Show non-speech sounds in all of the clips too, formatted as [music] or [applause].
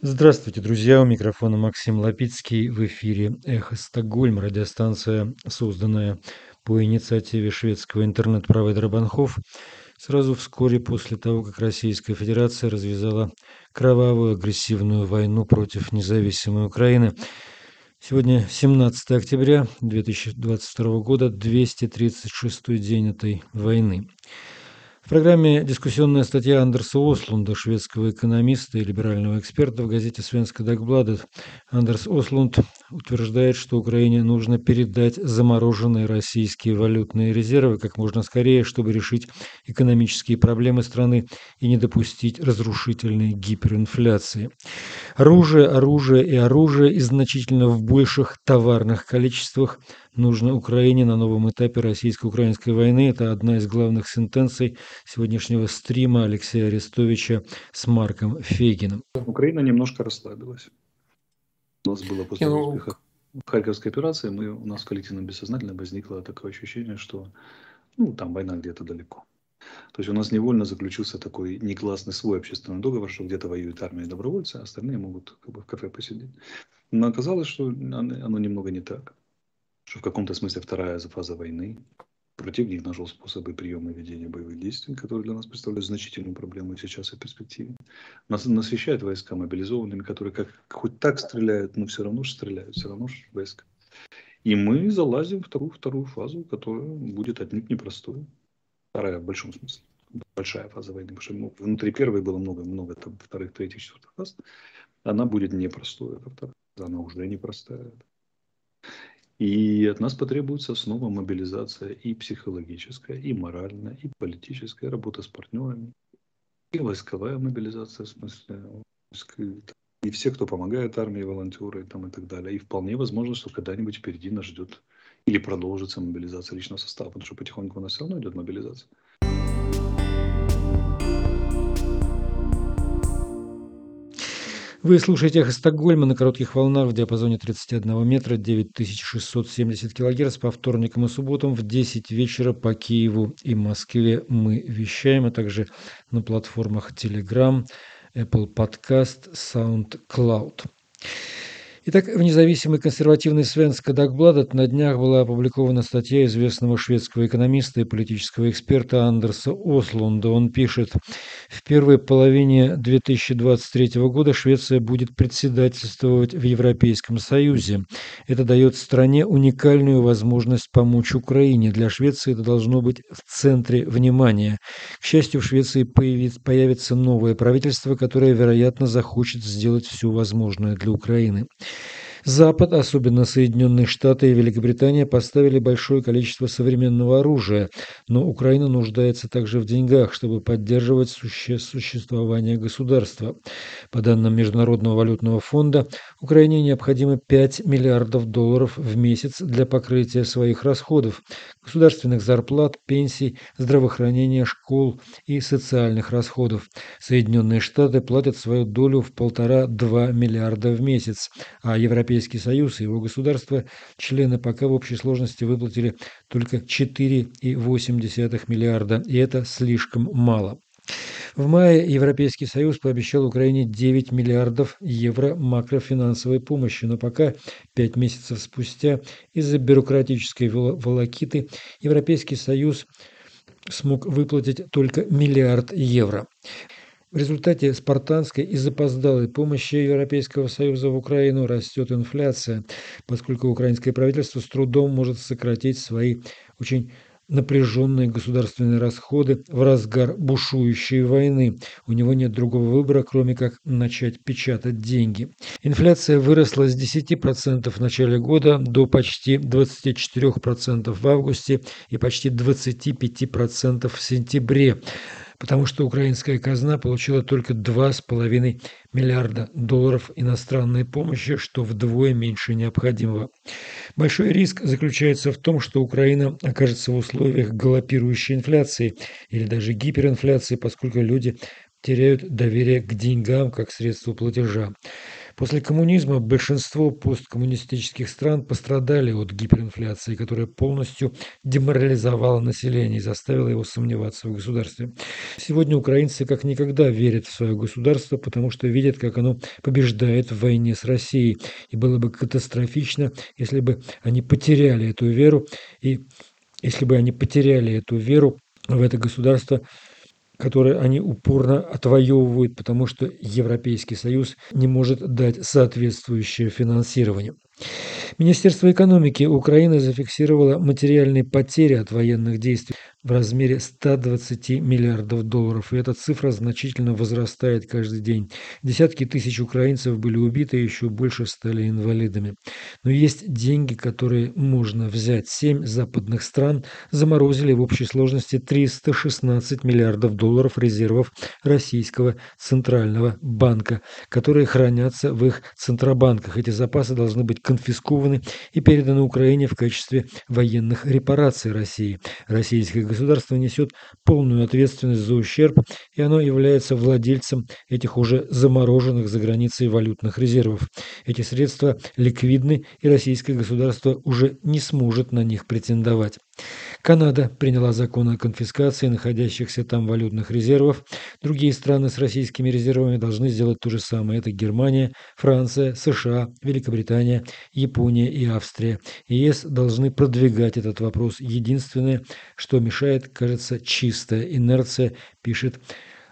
Здравствуйте, друзья! У микрофона Максим Лапицкий. В эфире «Эхо Стокгольм», радиостанция, созданная по инициативе шведского интернет-провайдера Банхов, сразу вскоре после того, как Российская Федерация развязала кровавую агрессивную войну против независимой Украины. Сегодня 17 октября 2022 года, 236 день этой войны. В программе дискуссионная статья Андерса Ослунда, шведского экономиста и либерального эксперта в газете «Свенска Дагбладет». Андерс Ослунд утверждает, что Украине нужно передать замороженные российские валютные резервы как можно скорее, чтобы решить экономические проблемы страны и не допустить разрушительной гиперинфляции. Оружие, оружие и оружие и значительно в больших товарных количествах нужно Украине на новом этапе российско-украинской войны. Это одна из главных сентенций сегодняшнего стрима Алексея Арестовича с Марком Фейгином. Украина немножко расслабилась. У нас было после ну... успеха Харьковской операции, мы, у нас в коллективном бессознательном возникло такое ощущение, что ну, там война где-то далеко. То есть у нас невольно заключился такой негласный свой общественный договор, что где-то воюет армия и добровольцы, а остальные могут как бы, в кафе посидеть. Но оказалось, что оно немного не так что в каком-то смысле вторая фаза войны. Противник нашел способы приема и ведения боевых действий, которые для нас представляют значительную проблему сейчас и в перспективе. Нас насыщают войска мобилизованными, которые как, хоть так стреляют, но все равно же стреляют, все равно же войска. И мы залазим в вторую, вторую фазу, которая будет отнюдь непростой. Вторая в большом смысле. Большая фаза войны. Потому что внутри первой было много, много там, вторых, третьих, четвертых фаз. Она будет непростой. Это вторая. Она уже непростая. И от нас потребуется снова мобилизация и психологическая, и моральная, и политическая, работа с партнерами, и войсковая мобилизация, в смысле, и все, кто помогает армии, волонтеры там, и так далее. И вполне возможно, что когда-нибудь впереди нас ждет или продолжится мобилизация личного состава, потому что потихоньку у нас все равно идет мобилизация. Вы слушаете «Эхо Стокгольма» на коротких волнах в диапазоне 31 метра, 9670 килогерц по вторникам и субботам в 10 вечера по Киеву и Москве. Мы вещаем, а также на платформах Telegram, Apple Podcast, SoundCloud. Итак, в независимой консервативной Свенска Дагбладет на днях была опубликована статья известного шведского экономиста и политического эксперта Андерса Ослунда. Он пишет, в первой половине 2023 года Швеция будет председательствовать в Европейском Союзе. Это дает стране уникальную возможность помочь Украине. Для Швеции это должно быть в центре внимания. К счастью, в Швеции появится новое правительство, которое, вероятно, захочет сделать все возможное для Украины. Запад, особенно Соединенные Штаты и Великобритания, поставили большое количество современного оружия, но Украина нуждается также в деньгах, чтобы поддерживать суще существование государства. По данным Международного валютного фонда, Украине необходимо 5 миллиардов долларов в месяц для покрытия своих расходов – государственных зарплат, пенсий, здравоохранения, школ и социальных расходов. Соединенные Штаты платят свою долю в полтора-два миллиарда в месяц, а Европейский Европейский Союз и его государства, члены пока в общей сложности выплатили только 4,8 миллиарда, и это слишком мало. В мае Европейский Союз пообещал Украине 9 миллиардов евро макрофинансовой помощи, но пока, пять месяцев спустя, из-за бюрократической волокиты Европейский Союз смог выплатить только миллиард евро. В результате спартанской и запоздалой помощи Европейского Союза в Украину растет инфляция, поскольку украинское правительство с трудом может сократить свои очень напряженные государственные расходы в разгар бушующей войны. У него нет другого выбора, кроме как начать печатать деньги. Инфляция выросла с 10% в начале года до почти 24% в августе и почти 25% в сентябре потому что украинская казна получила только 2,5 миллиарда долларов иностранной помощи, что вдвое меньше необходимого. Большой риск заключается в том, что Украина окажется в условиях галопирующей инфляции или даже гиперинфляции, поскольку люди теряют доверие к деньгам как средству платежа. После коммунизма большинство посткоммунистических стран пострадали от гиперинфляции, которая полностью деморализовала население и заставила его сомневаться в государстве. Сегодня украинцы как никогда верят в свое государство, потому что видят, как оно побеждает в войне с Россией. И было бы катастрофично, если бы они потеряли эту веру, и если бы они потеряли эту веру в это государство, которые они упорно отвоевывают, потому что Европейский Союз не может дать соответствующее финансирование. Министерство экономики Украины зафиксировало материальные потери от военных действий в размере 120 миллиардов долларов, и эта цифра значительно возрастает каждый день. Десятки тысяч украинцев были убиты, еще больше стали инвалидами. Но есть деньги, которые можно взять. Семь западных стран заморозили в общей сложности 316 миллиардов долларов резервов Российского Центрального банка, которые хранятся в их центробанках. Эти запасы должны быть конфискованы и переданы Украине в качестве военных репараций России. Российское государство несет полную ответственность за ущерб, и оно является владельцем этих уже замороженных за границей валютных резервов. Эти средства ликвидны, и российское государство уже не сможет на них претендовать. Канада приняла закон о конфискации находящихся там валютных резервов. Другие страны с российскими резервами должны сделать то же самое. Это Германия, Франция, США, Великобритания, Япония и Австрия. ЕС должны продвигать этот вопрос. Единственное, что мешает, кажется, чистая инерция, пишет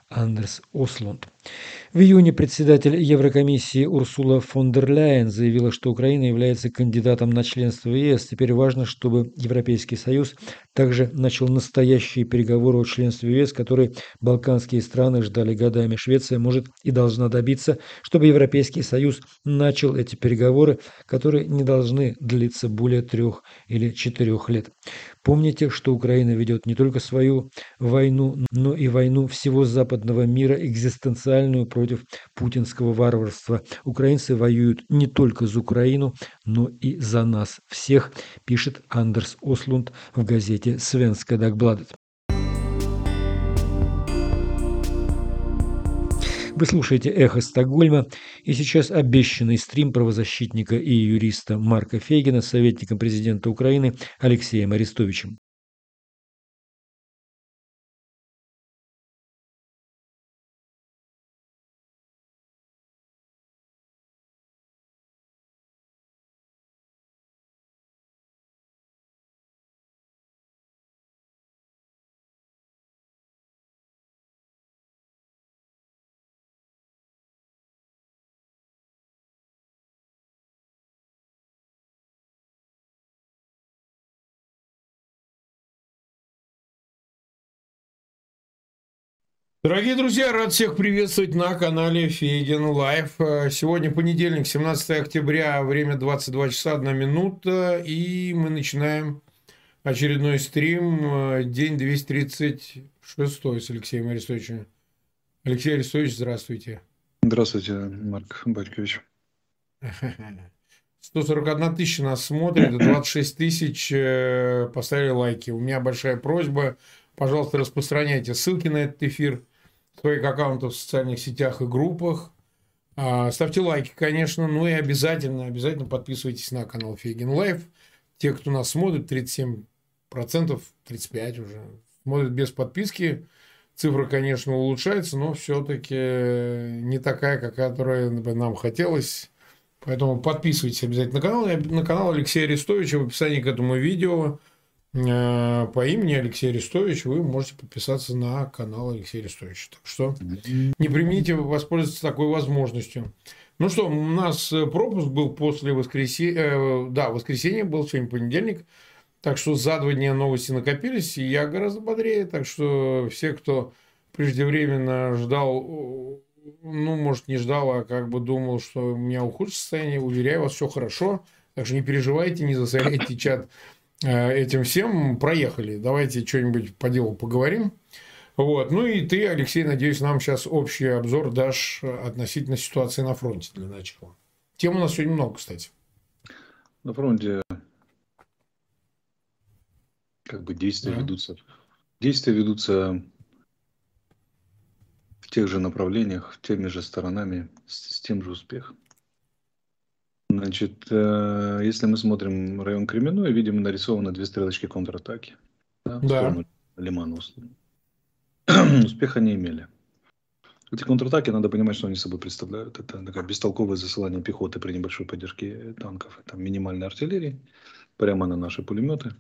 Андерс Ослунд. В июне председатель Еврокомиссии Урсула фон дер Ляйен заявила, что Украина является кандидатом на членство в ЕС. Теперь важно, чтобы Европейский Союз также начал настоящие переговоры о членстве в ЕС, которые балканские страны ждали годами. Швеция может и должна добиться, чтобы Европейский Союз начал эти переговоры, которые не должны длиться более трех или четырех лет. Помните, что Украина ведет не только свою войну, но и войну всего западного мира, экзистенциальную против путинского варварства. Украинцы воюют не только за Украину, но и за нас всех, пишет Андерс Ослунд в газете «Свенска Дагбладет». Вы слушаете «Эхо Стокгольма» и сейчас обещанный стрим правозащитника и юриста Марка Фейгина советником президента Украины Алексеем Арестовичем. Дорогие друзья, рад всех приветствовать на канале Фейгин Live. Сегодня понедельник, 17 октября, время 22 часа 1 минута, и мы начинаем очередной стрим, день 236 с Алексеем Арестовичем. Алексей Арестович, здравствуйте. Здравствуйте, Марк Батькович. 141 [laughs] тысяча нас смотрит, [clears throat] 26 тысяч э, поставили лайки. У меня большая просьба, пожалуйста, распространяйте ссылки на этот эфир – своих аккаунтов в социальных сетях и группах. А, ставьте лайки, конечно, ну и обязательно, обязательно подписывайтесь на канал Фейгин Live. Те, кто нас смотрит, 37%, 35% уже, смотрят без подписки. Цифра, конечно, улучшается, но все-таки не такая, которая бы нам хотелось. Поэтому подписывайтесь обязательно на канал. На канал Алексея Арестовича в описании к этому видео – по имени Алексей Арестович вы можете подписаться на канал Алексея Арестовича. Так что не примите воспользоваться такой возможностью. Ну что, у нас э, пропуск был после воскресенья. Э, да, воскресенье был, сегодня понедельник. Так что за два дня новости накопились, и я гораздо бодрее. Так что все, кто преждевременно ждал, ну, может, не ждал, а как бы думал, что у меня ухудшится состояние, уверяю вас, все хорошо. Так что не переживайте, не засоряйте чат Э, этим всем проехали. Давайте что-нибудь по делу поговорим. Вот. Ну и ты, Алексей, надеюсь, нам сейчас общий обзор дашь относительно ситуации на фронте для начала. Тем у нас сегодня много, кстати. На фронте как бы действия да. ведутся. Действия ведутся в тех же направлениях, теми же сторонами, с, с тем же успехом. Значит, э, если мы смотрим район Кременной, видим нарисованы две стрелочки контратаки. Да. Да. Лимана. [clears throat] Успеха не имели. Эти контратаки, надо понимать, что они собой представляют. Это такое бестолковое засылание пехоты при небольшой поддержке танков, там минимальной артиллерии, прямо на наши пулеметы.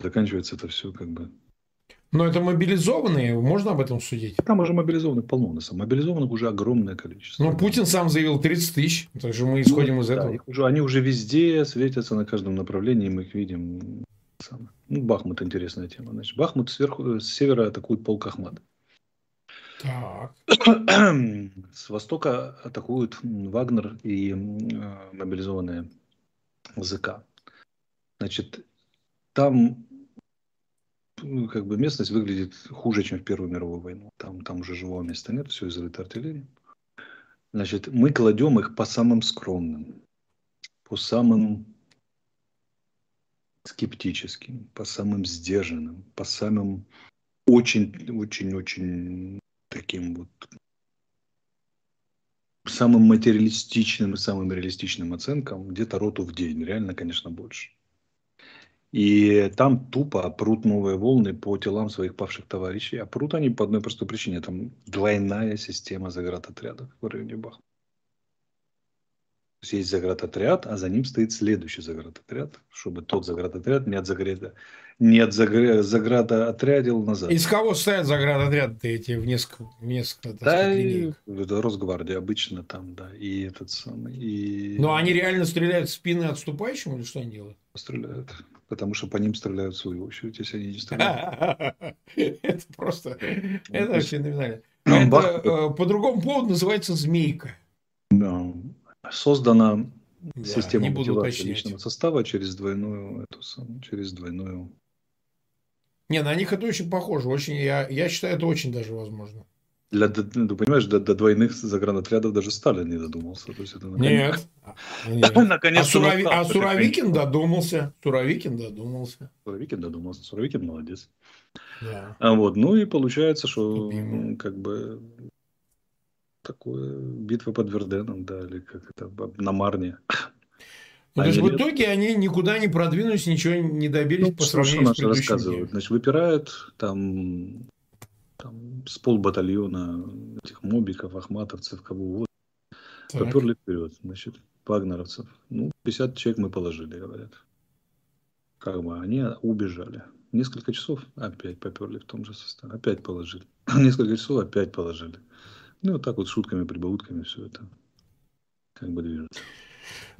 Заканчивается это все как бы... Но это мобилизованные, можно об этом судить? Там уже мобилизованных полно, на самом Мобилизованных уже огромное количество. Ну, Путин сам заявил 30 тысяч, так что мы исходим Ну, из да, этого. их уже, они уже везде светятся на каждом направлении, мы их видим. Ну, Бахмут интересная тема. Значит, Бахмут сверху, э, с севера атакует полк Ахмат. Так. [clears throat] С востока атакуют Вагнер и э, мобилизованные ЗК. Значит, там как бы местность выглядит хуже, чем в Первую мировую войну. Там, там уже живого места нет, все изрыто артиллерией. Значит, мы кладем их по самым скромным, по самым скептическим, по самым сдержанным, по самым очень-очень-очень таким вот самым материалистичным и самым реалистичным оценкам где-то роту в день. Реально, конечно, больше. И там тупо прут новые волны по телам своих павших товарищей. А прут они по одной простой причине. Там двойная система заградотрядов в районе Бахмута. То есть есть заградотряд, а за ним стоит следующий заградотряд, чтобы тот заградотряд не от, заграда, не от загра- заградоотрядил назад. Из кого стоят заградотряды эти в несколько, в несколько так Да, сказать, и это Росгвардия обычно там, да, и этот самый, и Но они реально стреляют в спины отступающим или что они делают? стреляют, потому что по ним стреляют в свою очередь, если они не стреляют. [laughs] Это просто, это вообще феноменально. Бах- Это э, по другому поводу называется змейка. Да. Создана Да, система мотивации личного состава через двойную, эту через двойную. Не, на них это очень похоже. Очень, я, я считаю, это очень даже возможно. Для, ты понимаешь, до, до двойных загранотрядов даже Сталин не додумался. То есть это наконец- Нет. [laughs] Нет. А, Сурови- а Суровикин додумался. Суровикин додумался. Суровикин додумался. Суровикин молодец. Да. А вот, ну и получается, что Любимый. как бы такое битва под Верденом, да, или как это на Марне. Ну, то есть в итоге они никуда не продвинулись, ничего не добились Ну, по сравнению с предыдущим рассказывают? Значит, выпирают там, там с полбатальона этих мобиков, ахматовцев, кого угодно. Так. Поперли вперед, значит, вагнеровцев. Ну, 50 человек мы положили, говорят. Как бы они убежали. Несколько часов опять поперли в том же составе. Опять положили. [clears throat] Несколько часов опять положили. Ну, вот так вот шутками, прибаутками все это как бы движется.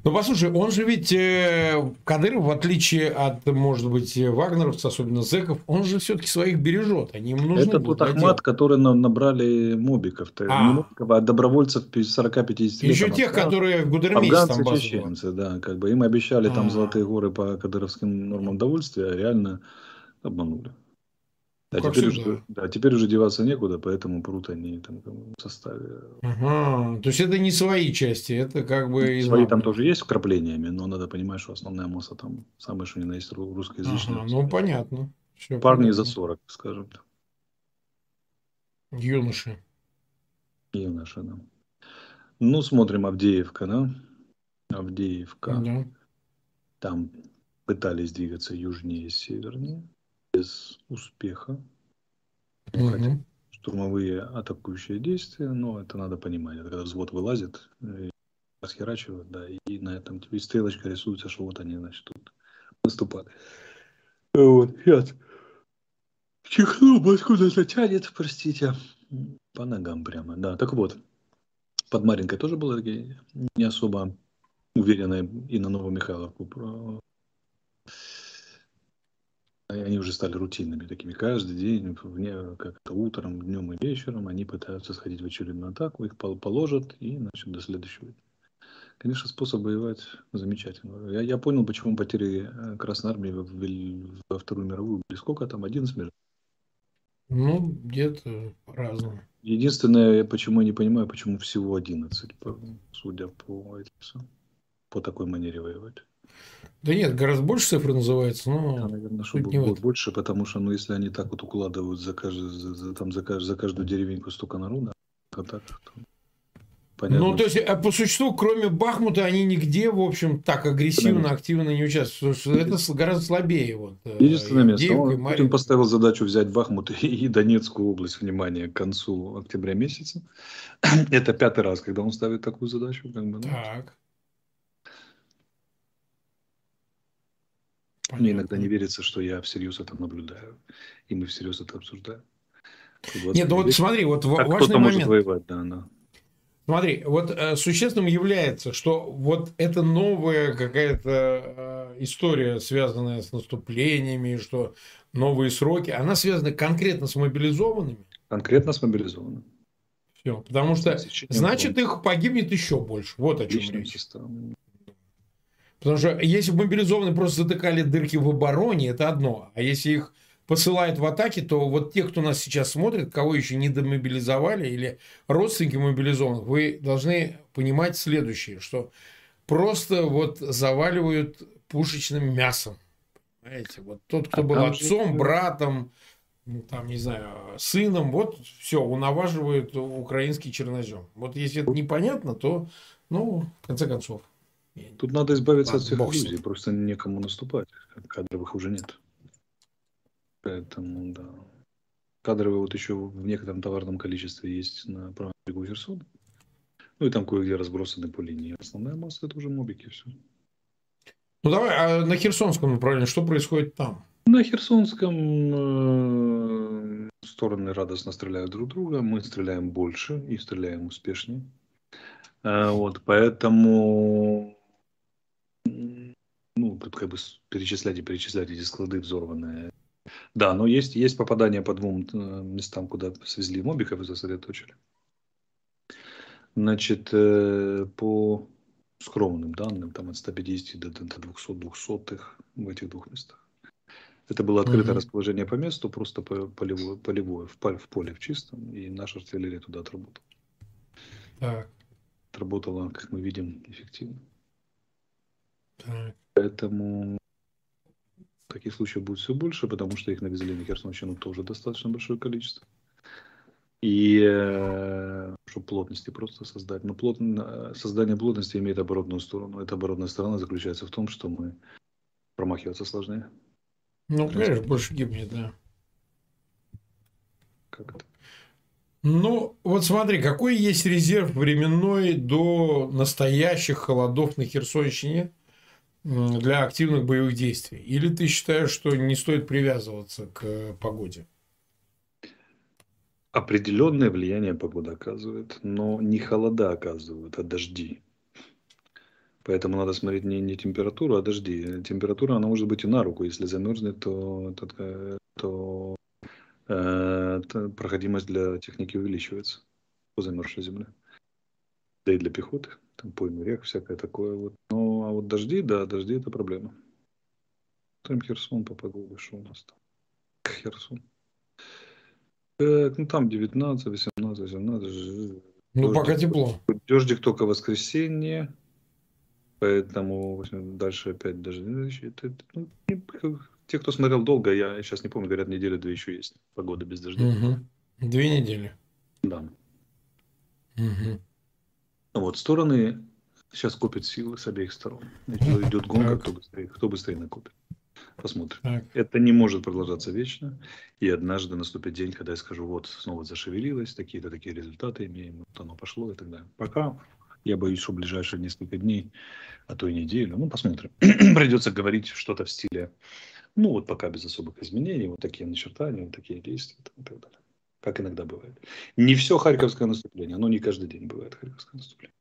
Ну, послушай, он же ведь, э, Кадыров, в отличие от, может быть, вагнеровцев, особенно зэков, он же все-таки своих бережет. Они ему нужны это тот Ахмат, дела. который на- набрали мобиков. А. Не мобиков, а добровольцев 40-50 лет. Еще там тех, которые в Гудермесе Афганцы, там чеченцы, да, как бы им обещали там А. золотые горы по кадыровским нормам довольствия, а реально обманули. А Ну, теперь всегда. уже, да, теперь уже деваться некуда, поэтому прут они там в составе. Ага, то есть это не свои части, это как бы из Свои там тоже есть вкраплениями, но надо понимать, что основная масса там самая, что ни на есть ру- русскоязычная. Ага, ну понятно. Всё Парни понятно. за 40, скажем так. Юноши. И наши, да. Ну, смотрим Авдеевка, да? Авдеевка. Да. Там пытались двигаться южнее, севернее, без успеха. Ну, хотя штурмовые атакующие действия, но это надо понимать. Это когда взвод вылазит, э, расхерачивают, да, и на этом тебе стрелочка рисуется, что вот они, значит, тут наступали. Вот, сейчас. Чихнул, откуда-то тянет, простите. По ногам прямо, да. Так вот, под Маринкой тоже было такие не особо уверенные и на Новомихайловку. Они уже стали рутинными такими. Каждый день, вне, как-то утром, днем и вечером они пытаются сходить в очередную атаку, их пол- положат и, значит, до следующего. Конечно, способ воевать замечательный. Я, я понял, почему потери э, Красной Армии во, Вторую мировую были сколько там? 11 миллионов. Ну, где-то по-разному. Единственное, почему я не понимаю, почему всего 11, по- судя по, по такой манере воевать. Да нет, гораздо больше цифр называется, Да, но наверное, суть чтобы не этом. больше, потому что, ну, если они так вот укладывают за, каждый, за, за- там, за, кажд- за каждую деревеньку столько народа, а так, то понятно. Ну, то есть, а по существу, кроме Бахмута, они нигде, в общем, так агрессивно, активно не участвуют. Это гораздо слабее. Вот, э, Единственное место. Он, Путин поставил задачу взять Бахмут и Донецкую область, внимание, к концу октября месяца. [clears throat] Это пятый раз, когда он ставит такую задачу. Как бы, ну. Так. Мне иногда не верится, что я всерьез это наблюдаю, и мы всерьез это обсуждаем. Нет, ну вот смотри, вот а важный момент. Может воевать, да, да. Смотри, вот э, существенным является, что вот эта новая какая-то э, история, связанная с наступлениями, что новые сроки, она связана конкретно с мобилизованными? Конкретно с мобилизованными. Все, потому что значит их погибнет еще больше. Вот о чем речь. Потому что если мобилизованные просто затыкали дырки в обороне, это одно. А если их посылают в атаки, то вот те, кто нас сейчас смотрит, кого еще не демобилизовали или родственники мобилизованных, вы должны понимать следующее, что просто вот заваливают пушечным мясом. Понимаете, вот тот, кто а был отцом, же... братом, ну, там, не знаю, сыном, вот все, унаваживают украинский чернозем. Вот если это непонятно, то, ну, в конце концов. Тут надо избавиться Ладно, от всех иллюзий, просто некому наступать. Кадровых уже нет. Поэтому, да. Кадровые вот еще в некотором товарном количестве есть на правом берегу Херсона. Ну и там кое-где разбросаны по линии. Основная масса это уже мобики, все. Ну давай, а на Херсонском направлении что происходит там? На Херсонском э, стороны радостно стреляют друг друга, мы стреляем больше и стреляем успешнее. Э, вот, поэтому ну, тут как бы перечислять и перечислять эти склады взорванные да, но есть, есть попадание по двум э, местам, куда свезли мобиков и сосредоточили. Значит, э, по скромным данным, там от 150 до, до 200 двухсотых в этих двух местах. Это было открытое угу. расположение по месту, просто полевое, полевое в, в поле в чистом, и наша артиллерия туда отработала. Так. Отработала, как мы видим, эффективно. Так. Поэтому Таких случаев будет все больше, потому что их навезли на Херсонщину тоже достаточно большое количество. И э, чтобы плотности просто создать. Но плот, создание плотности имеет оборотную сторону. Эта оборотная сторона заключается в том, что мы промахиваться сложнее. Ну, конечно, больше гибнет, да. Как это? Ну, вот смотри, какой есть резерв временной до настоящих холодов на Херсонщине? Для активных боевых действий? Или ты считаешь, что не стоит привязываться к э, погоде? Определенное влияние погода оказывает, но не холода оказывают, а дожди. Поэтому надо смотреть не, не температуру, а дожди. Температура, она может быть и на руку. Если замерзнет, то, то, то, э, проходимость для техники увеличивается по замерзшей земле. Да и для пехоты. Там поймы рек, всякое такое. Вот. Но а вот дожди, да, дожди это проблема. Там Херсон что у нас там? Херсон. Так, ну там 19, 18, 18. Ну, дождик, пока тепло. Дождик только в воскресенье. Поэтому дальше опять дожди. Ну, ну, те, кто смотрел долго, я сейчас не помню, говорят, неделя две еще есть. Погода без дождя. Угу. Две недели. Да. Угу. Вот стороны Сейчас копят силы с обеих сторон. Идет гонка, кто быстрее, кто быстрее накопит. Посмотрим. Так. Это не может продолжаться вечно. И однажды наступит день, когда я скажу, вот снова зашевелилось, такие-то такие результаты имеем, вот оно пошло и так далее. Пока я боюсь, что в ближайшие несколько дней, а то и неделю, ну посмотрим, [clears throat] придется говорить что-то в стиле, ну вот пока без особых изменений, вот такие начертания, вот такие действия и так далее. Как иногда бывает. Не все харьковское наступление, оно не каждый день бывает харьковское наступление.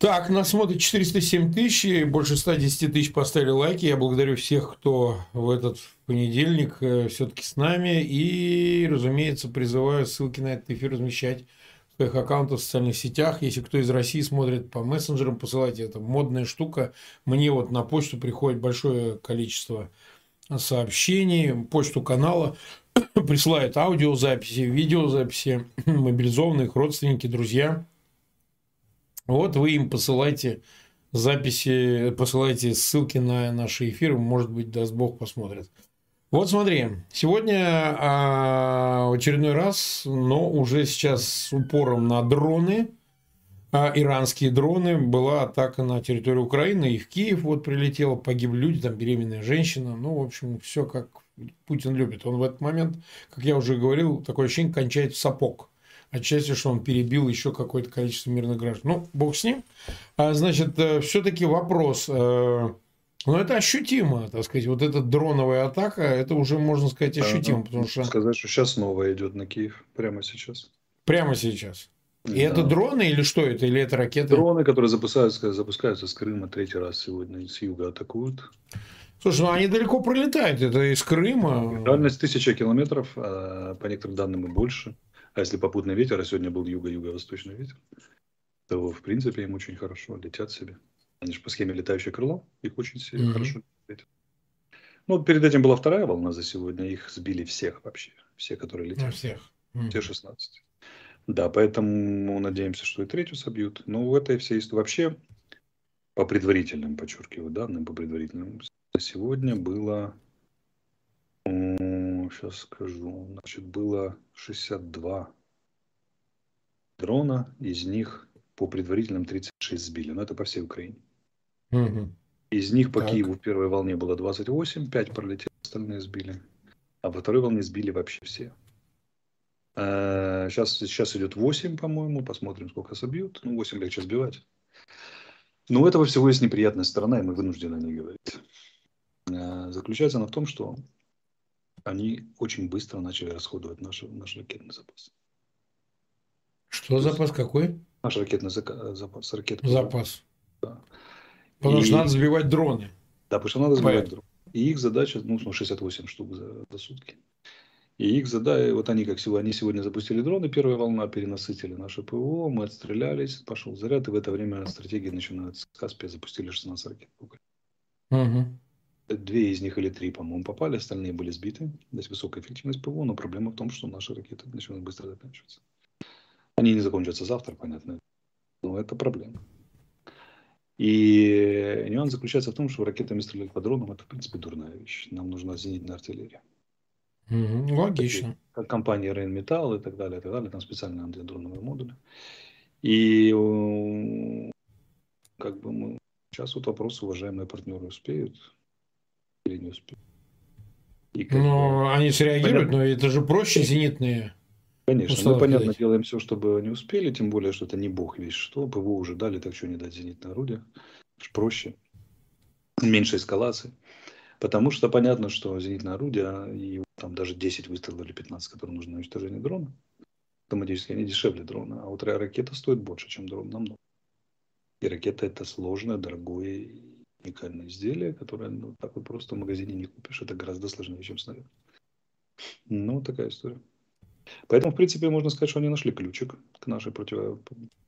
Так, нас смотрит 407 тысяч, больше 110 тысяч поставили лайки. Я благодарю всех, кто в этот понедельник э, все-таки с нами. И, разумеется, призываю ссылки на этот эфир размещать в своих аккаунтах в социальных сетях. Если кто из России смотрит по мессенджерам, посылайте. Это модная штука. Мне вот на почту приходит большое количество сообщений, почту канала [coughs] присылают аудиозаписи, видеозаписи, [coughs] мобилизованных родственники, друзья – вот вы им посылайте записи, посылайте ссылки на наши эфиры, может быть, даст Бог, посмотрят. Вот смотри, сегодня а, очередной раз, но уже сейчас с упором на дроны, иранские дроны, была атака на территорию Украины, и в Киев вот прилетело, погибли люди, там беременная женщина, ну, в общем, все как Путин любит. Он в этот момент, как я уже говорил, такое ощущение кончает в сапог. Отчасти, что он перебил еще какое-то количество мирных граждан. Ну, бог с ним. А, значит, э, все-таки вопрос. Э, ну, это ощутимо, так сказать. Вот эта дроновая атака, это уже, можно сказать, ощутимо. Да, потому что... Сказать, что сейчас снова идет на Киев. Прямо сейчас. Прямо сейчас. И да. это дроны или что это? Или это ракеты? Дроны, которые запускаются, запускаются с Крыма третий раз сегодня с юга атакуют. Слушай, ну они далеко пролетают, это из Крыма. Дальность тысяча километров, а по некоторым данным и больше. А если попутный ветер, а сегодня был юго-юго-восточный ветер, то в принципе им очень хорошо летят себе. Они же по схеме летающее крыло, их очень mm-hmm. хорошо летят. Ну, перед этим была вторая волна за сегодня, их сбили всех вообще, все, которые летят. Ну, всех. Mm-hmm. Те 16. Да, поэтому надеемся, что и третью собьют. Но в этой всей истории вообще по предварительным, подчеркиваю, данным по предварительным, сегодня было, сейчас скажу, значит, было 62 дрона, из них по предварительным 36 сбили, но это по всей Украине. Угу. Из них по так. Киеву в первой волне было 28, 5 пролетели, остальные сбили. А во второй волне сбили вообще все. Сейчас, сейчас идет 8, по-моему. Посмотрим, сколько собьют. Ну, 8 легче сбивать. Но у этого всего есть неприятная сторона, и мы вынуждены о ней говорить. Э, заключается она в том, что они очень быстро начали расходовать наш, наш ракетный запас. Что запас какой? Наш ракетный запас. Ракетный запас. Да. Потому и... что надо сбивать дроны. Да, потому что надо сбивать дроны. И их задача, ну, 68 штук за, за сутки. И их задача, вот они как сегодня, они сегодня запустили дроны, первая волна, перенасытили наше ПВО, мы отстрелялись, пошел заряд, и в это время стратегия начинается. С Каспия запустили 16 ракет. Угу. Две из них или три, по-моему, попали, остальные были сбиты. Здесь высокая эффективность ПВО, но проблема в том, что наши ракеты начинают быстро заканчиваться. Они не закончатся завтра, понятно, но это проблема. И нюанс заключается в том, что ракетами стрелять по дронам – это, в принципе, дурная вещь. Нам нужна зенитная артиллерия. Угу, логично. Как компания Rheinmetall и так далее, и так далее. Там специальные антидроновые модули. И как бы мы... Сейчас вот вопрос, уважаемые партнеры успеют или не успеют. И ну, они среагируют, понятно... но это же проще зенитные. Конечно, мы, понятно, дать. делаем все, чтобы они успели, тем более, что это не бог весь что. ПВО уже дали, так что не дать зенитное орудие. Проще. Меньше эскалации. Потому что понятно, что зенитное орудие и там даже 10 выстрелов или 15, которые нужны на уничтожение дрона, автоматически они дешевле дрона. А вот ракета стоит больше, чем дрон намного. И ракета это сложное, дорогое уникальное изделие, которое ну, так вот просто в магазине не купишь. Это гораздо сложнее, чем снаряд. Ну, такая история. Поэтому, в принципе, можно сказать, что они нашли ключик к нашей против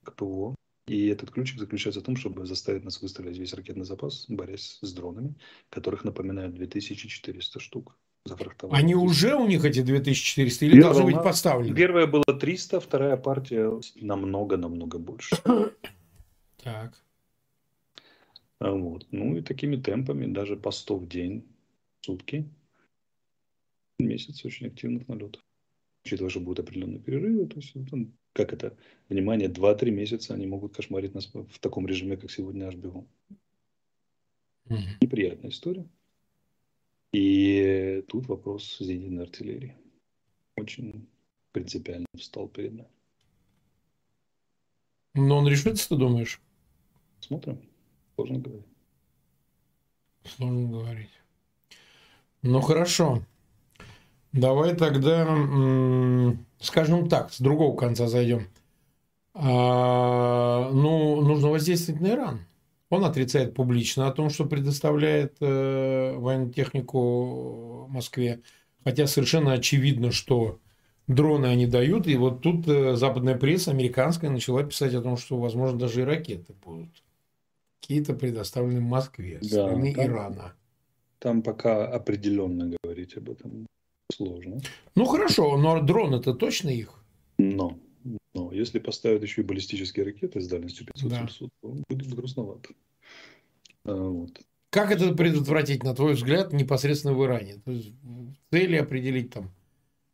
к ПВО. И этот ключик заключается в том, чтобы заставить нас выстрелить весь ракетный запас, борясь с дронами, которых, напоминаю, 2400 штук. Зафрахтовали. Они уже у них эти 2400 или должны быть поставлены? Первая была 300, вторая партия намного-намного больше. Так. А вот. Ну и такими темпами, даже по 100 в день, в сутки, месяц очень активных налетов. Учитывая, что будут определенные перерывы, то есть, там, как это, внимание, 2-3 месяца они могут кошмарить нас в таком режиме, как сегодня HBO. Угу. Неприятная история. И тут вопрос зенитной артиллерии. Очень принципиально встал перед нами. Но он решится, ты думаешь? Смотрим. Сложно говорить. Сложно говорить. Ну хорошо. Давай тогда, скажем так, с другого конца зайдем. А, ну, нужно воздействовать на Иран. Он отрицает публично о том, что предоставляет э, военную технику Москве. Хотя совершенно очевидно, что дроны они дают. И вот тут э, западная пресса, американская, начала писать о том, что, возможно, даже и ракеты будут какие-то предоставлены Москве да, стороны там, Ирана. Там пока определенно говорить об этом сложно. Ну хорошо, но дрон это точно их? Но, но если поставят еще и баллистические ракеты с дальностью 500-700, да. то будет грустновато. А, вот. Как это предотвратить, на твой взгляд, непосредственно в Иране? То есть цели определить там.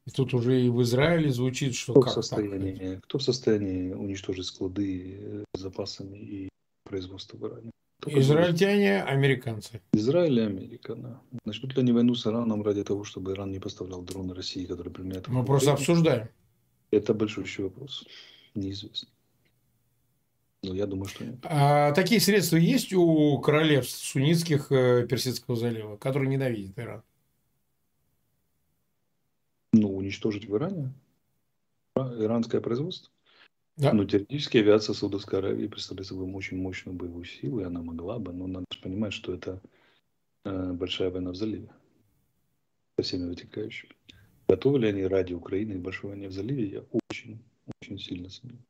И тут уже и в Израиле звучит, что кто как в состоянии, так? Кто в состоянии уничтожить склады с запасами и производство в Иране? Израильтяне, американцы. Израиль и Америка, да. Начнут ли они войну с Ираном ради того, чтобы Иран не поставлял дроны России, которые применяют... Мы просто обсуждаем. Это большущий вопрос. Неизвестно. Но я думаю, что нет. А такие средства есть у королевств суннитских э, Персидского залива, которые ненавидят Иран? Ну, уничтожить в Иране? Иранское производство? Да. Ну, теоретически авиация Саудовской Аравии представляет собой очень мощную боевую силу, и она могла бы, но надо же понимать, что это э, большая война в заливе со всеми вытекающими. Готовы ли они ради Украины и большой войны в заливе, я очень, очень сильно сомневаюсь.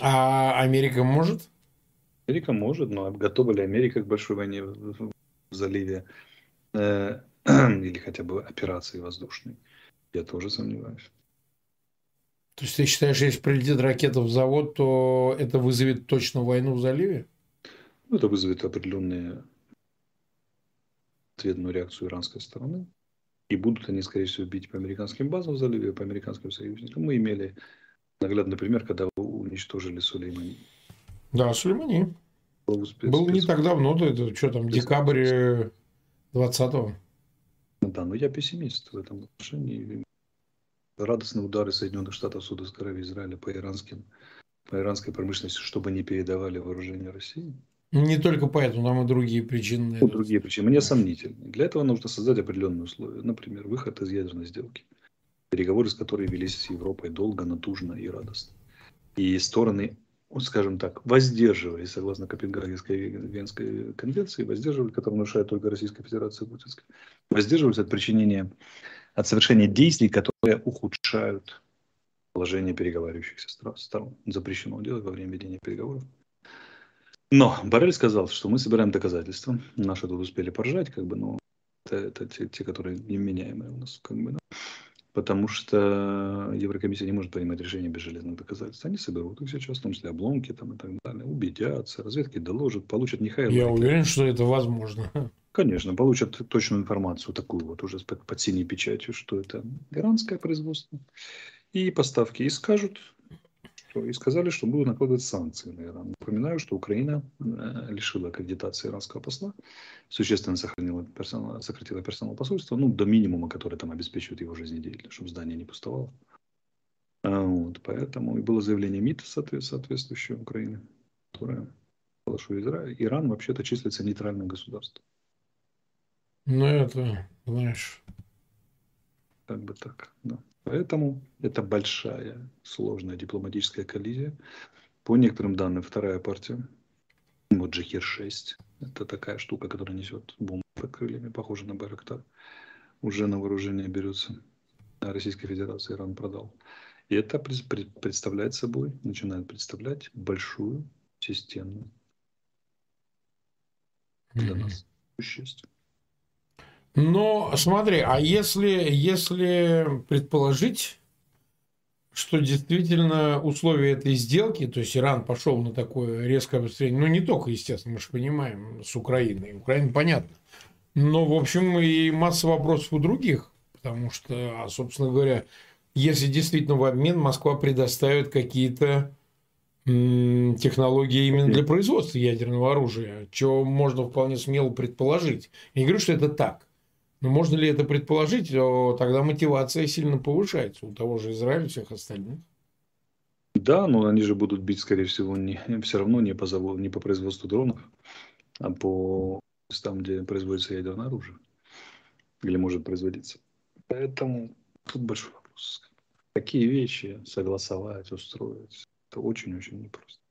А Америка может? Америка может, но готова ли Америка к большой войне в, в заливе э, [clears throat] или хотя бы операции воздушной? Я тоже сомневаюсь. То есть ты считаешь, если прилетит ракета в завод, то это вызовет точно войну в заливе? Ну, это вызовет определенную ответную реакцию иранской стороны. И будут они, скорее всего, бить по американским базам в заливе, по американским союзникам. Мы имели наглядный пример, когда уничтожили Сулеймани. Да, Сулеймани. Был, спец, Был не так давно, то это что там, декабрь 20-го. Да, но я пессимист в этом отношении радостные удары Соединенных Штатов, Судовской Аравии, Израиля по иранским, по иранской промышленности, чтобы не передавали вооружение России. Не только поэтому, там и другие причины. Ну, другие причины. Мне сомнительны. Для этого нужно создать определенные условия. Например, выход из ядерной сделки. Переговоры, с которой велись с Европой долго, натужно и радостно. И стороны, скажем так, воздерживались, согласно Копенгагенской Венской конвенции, воздерживались, которая нарушает только Российская Федерация Путинская, воздерживались от причинения от совершения действий, которые ухудшают положение переговаривающихся сторон. Запрещено делать во время ведения переговоров. Но Барель сказал, что мы собираем доказательства. Наши тут успели поржать, как бы, но это, это те, те, которые неменяемые у нас, как бы, да. Потому что Еврокомиссия не может принимать решения без железных доказательств. Они соберут их сейчас, в том числе обломки там, и так далее, убедятся, разведки доложат, получат Михаил. Я уверен, что это возможно. Конечно, получат точную информацию, такую вот уже под, под синей печатью, что это иранское производство. И поставки. И скажут, что, и сказали, что будут накладывать санкции на Иран. Напоминаю, что Украина э, лишила аккредитации иранского посла, существенно сохранила персонал, сократила персонал посольства, ну, до минимума, который там обеспечивает его жизнедеятельность, чтобы здание не пустовало. А, вот, поэтому и было заявление МИД соответствующее Украины, которое что Иран вообще-то числится нейтральным государством. Ну, это, знаешь... Как бы так, да. Поэтому это большая, сложная дипломатическая коллизия. По некоторым данным, вторая партия, вот Джихир-6, это такая штука, которая несет бомбы под крыльями, похожа на Байрактар, уже на вооружение берется. А Российская Федерация Иран продал. И это представляет собой, начинает представлять большую системную для нас существенно. Но смотри, а если, если предположить, что действительно условия этой сделки, то есть Иран пошел на такое резкое обострение, ну не только, естественно, мы же понимаем, с Украиной, Украина понятно, но, в общем, и масса вопросов у других, потому что, а, собственно говоря, если действительно в обмен Москва предоставит какие-то технологии именно для производства ядерного оружия, чего можно вполне смело предположить. Я не говорю, что это так. Но можно ли это предположить, то тогда мотивация сильно повышается у того же Израиля и всех остальных. Да, но они же будут бить, скорее всего, не, все равно не по, заводу, не по производству дронов, а по там, где производится ядерное оружие. Или может производиться. Поэтому тут большой вопрос. Такие вещи согласовать, устроить, это очень-очень непросто.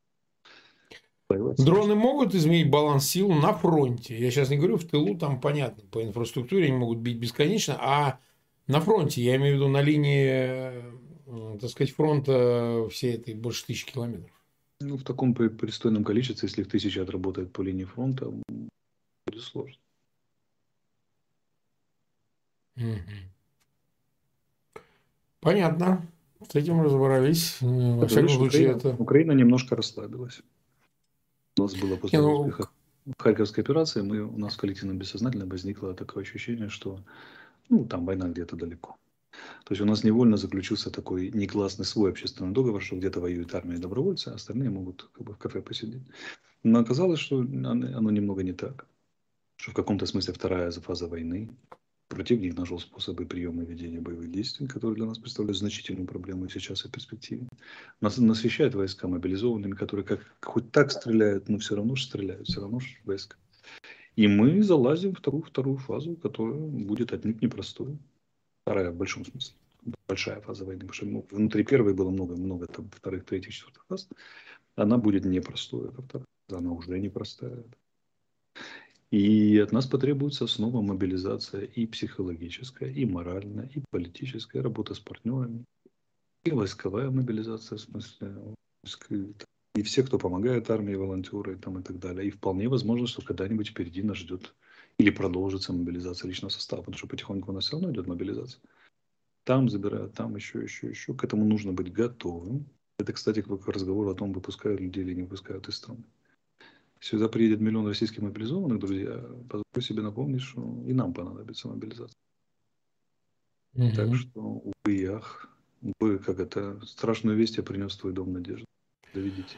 Дроны могут изменить баланс сил на фронте. Я сейчас не говорю в тылу, там понятно, по инфраструктуре они могут бить бесконечно, а на фронте, я имею в виду на линии, э, так сказать, фронта всей этой больше тысячи километров. Ну, в таком пристойном количестве, если их тысяча отработает по линии фронта, будет сложно. Понятно. С этим разобрались. Во всяком случае, Украина, это... Украина немножко расслабилась. У нас было после успеха Харьковской операции мы, у нас в коллективном бессознательном возникло такое ощущение, что ну, там война где-то далеко. То есть у нас невольно заключился такой негласный свой общественный договор, что где-то воюет армия и добровольцы, а остальные могут как бы, в кафе посидеть. Но оказалось, что оно, оно немного не так. Что в каком-то смысле вторая фаза войны. Противник нашел способы приема и ведения боевых действий, которые для нас представляют значительную проблему сейчас, и в перспективе. Нас насыщает войска мобилизованными, которые как, хоть так стреляют, но все равно же стреляют, все равно же войска. И мы залазим в вторую, вторую фазу, которая будет отнюдь непростой. Вторая в большом смысле. Большая фаза войны. Потому что внутри первой было много, много там, вторых, третьих, четвертых фаз. Она будет непростой. Это вторая. Она уже непростая. И от нас потребуется снова мобилизация и психологическая, и моральная, и политическая, работа с партнерами, и войсковая мобилизация, в смысле, и все, кто помогает армии, волонтеры там, и так далее. И вполне возможно, что когда-нибудь впереди нас ждет или продолжится мобилизация личного состава, потому что потихоньку у нас все равно идет мобилизация. Там забирают, там еще, еще, еще. К этому нужно быть готовым. Это, кстати, к разговору о том, выпускают людей или не выпускают из страны. Сюда приедет миллион российских мобилизованных, друзья. Позволю себе напомнить, что и нам понадобится мобилизация. Угу. Так что, увы ах, увы, как это, страшную весть я принес в твой дом надежды. Доведите.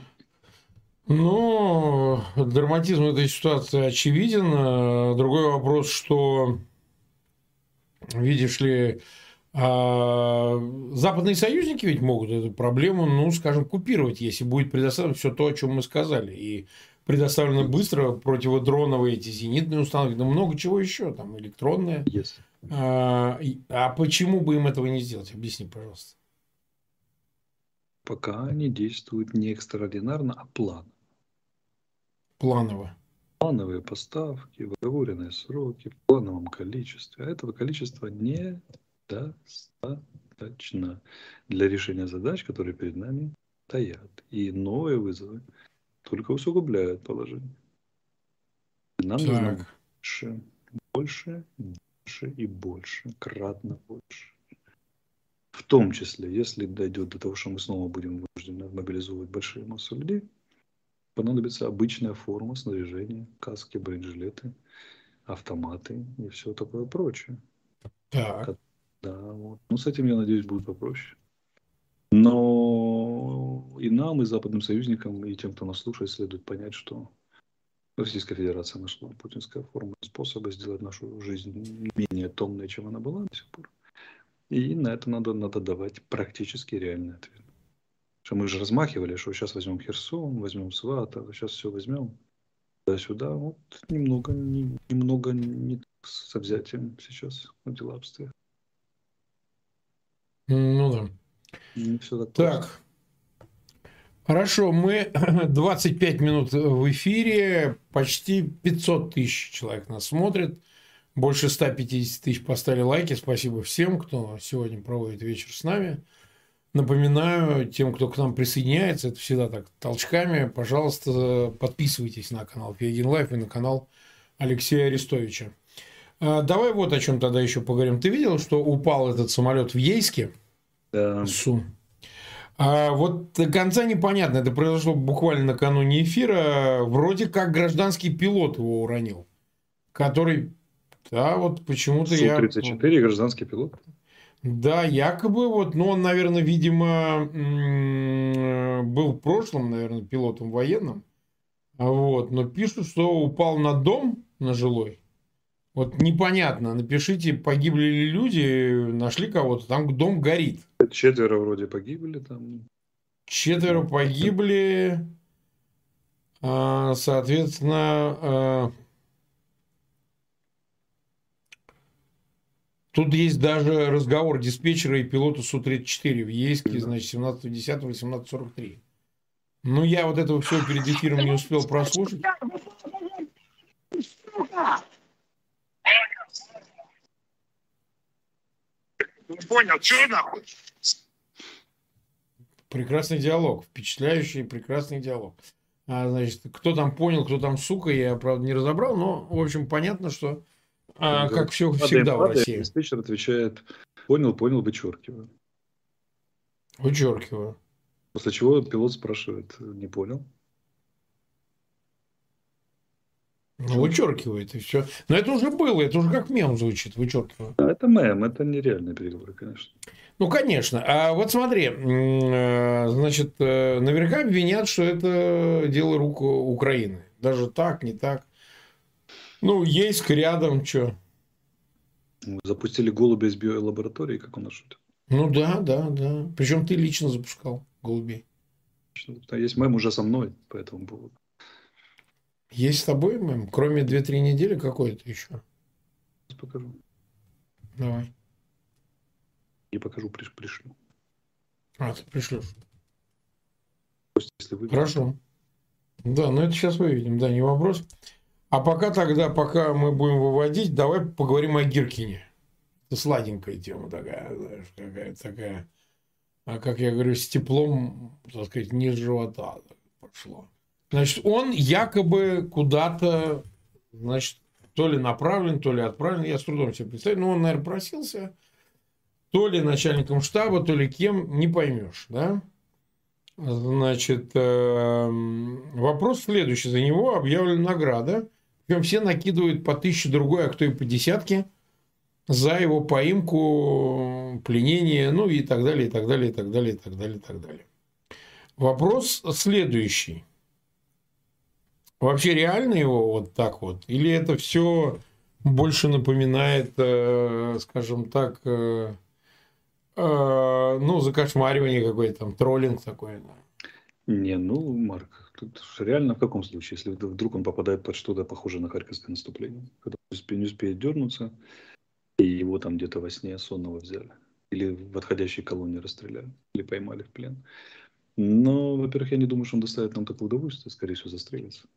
Ну, драматизм этой ситуации очевиден. Другой вопрос, что, видишь ли, а, западные союзники ведь могут эту проблему, ну, скажем, купировать, если будет предоставлено все то, о чем мы сказали. И предоставлено быстро противодроновые эти зенитные установки, да много чего еще, там электронные. Yes. А, а почему бы им этого не сделать? Объясни, пожалуйста. Пока они действуют не экстраординарно, а план. Планово. Плановые поставки, выговоренные сроки, в плановом количестве. А этого количества недостаточно для решения задач, которые перед нами стоят. И новые вызовы только усугубляют положение. Нам так. нужно больше, больше, больше и больше, кратно больше. В том числе, если дойдет до того, что мы снова будем вынуждены мобилизовывать большие массы людей, понадобится обычная форма снаряжения, каски, бронежилеты, автоматы и все такое прочее. Так. Да, вот. Ну, с этим, я надеюсь, будет попроще. Но и нам, и западным союзникам, и тем, кто нас слушает, следует понять, что Российская Федерация нашла путинская форма способа сделать нашу жизнь менее томной, чем она была до сих пор. И на это надо, надо давать практически реальный ответ. Что мы же размахивали, что сейчас возьмем Херсон, возьмем Сватов, сейчас все возьмем туда-сюда. Вот немного, не, немного не с взятием сейчас дела обстоят. Ну да. Не все так. Так. Хорошо, мы [clears throat] 25 минут в эфире, почти 500 тысяч человек нас смотрит. Больше 150 тысяч поставили лайки. Спасибо всем, кто сегодня проводит вечер с нами. Напоминаю тем, кто к нам присоединяется, это всегда так толчками, пожалуйста, подписывайтесь на канал Фейгин Live и на канал Алексея Арестовича. А, давай вот о чем тогда еще поговорим. Ты видел, что упал этот самолет в Ейске? Да. Су. А вот до конца непонятно. Это произошло буквально накануне эфира. Вроде как гражданский пилот его уронил. Который да, вот почему-то я... Су-34 гражданский пилот. Да, якобы вот, ну он, наверное, видимо, был в прошлом, наверное, пилотом военным. Вот, но пишут, что упал на дом, на жилой. Вот непонятно, напишите, погибли ли люди, нашли кого-то, там дом горит. Четверо вроде погибли там. Четверо погибли, а, соответственно, а, Тут есть даже разговор диспетчера и пилота Су-34 в Ейске, значит, 17.10-18.43. Ну, я вот этого все перед эфиром не успел прослушать. Не понял, что нахуй? Прекрасный диалог, впечатляющий прекрасный диалог. А, значит, кто там понял, кто там сука, я, правда, не разобрал, но, в общем, понятно, что а, как все всегда в России. Диспетчер отвечает, понял, понял, вычеркиваю. Вычеркиваю. После чего пилот спрашивает, не понял. Ну, вычеркивает и все. Но это уже было, это уже как мем звучит, вычеркиваю. А это мем, это нереальные переговоры, конечно. Ну, конечно. А вот смотри, э, значит, э, наверняка обвинят, что это дело рук Украины. Даже так, не так. Ну, есть рядом, что. Запустили голубя из биолаборатории, как у нас шутит. Ну да, да, да. Причем ты лично запускал голубей. Есть мем уже со мной по этому поводу. Есть с тобой мем? Кроме 2-3 недели какой-то еще? Сейчас покажу. Давай. Не покажу, приш, пришлю. А, ты пришлешь. Если вы... Хорошо. Да, ну это сейчас выведем, да, не вопрос. А пока тогда, пока мы будем выводить, давай поговорим о Гиркине. Это сладенькая тема такая, знаешь, какая-то такая. А как я говорю, с теплом, так сказать, ниже живота пошло. Значит, он якобы куда-то, значит, то ли направлен, то ли отправлен, я с трудом себе представляю, но он, наверное, просился, то ли начальником штаба, то ли кем, не поймешь, да? Значит, эм, вопрос следующий. За него объявлена награда. Причем все накидывают по тысяче другой, а кто и по десятке за его поимку, пленение, ну и так далее, и так далее, и так далее, и так далее, и так далее. Вопрос следующий. Вообще реально его вот так вот? Или это все больше напоминает, э, скажем так, э, э, ну, закошмаривание какое-то там, троллинг такой, да? Не, ну, Марк, тут реально в каком случае, если вдруг он попадает под что-то похожее на харьковское наступление, когда не успеет дернуться, и его там где-то во сне сонного взяли, или в отходящей колонии расстреляли, или поймали в плен. Но, во-первых, я не думаю, что он доставит нам такое удовольствие, скорее всего, застрелится.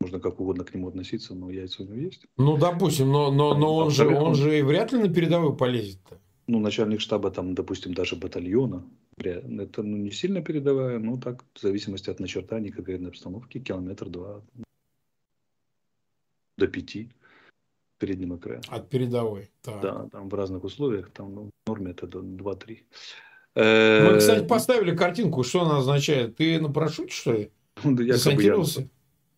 Можно как угодно к нему относиться, но яйца у него есть. Ну, допустим, но, но, но он, же, он же вряд ли на передовую полезет-то. Ну, начальник штаба там, допустим, даже батальона. Это ну, не сильно передовая, но так, в зависимости от начертаний конкретной обстановки, километр-два до пяти в переднем экране. От передовой. Так. Да, там в разных условиях, там ну, в норме это 2-3. Мы, кстати, поставили картинку, что она означает. Ты на парашюте, что ли? [laughs] Ну, да, Десантировался?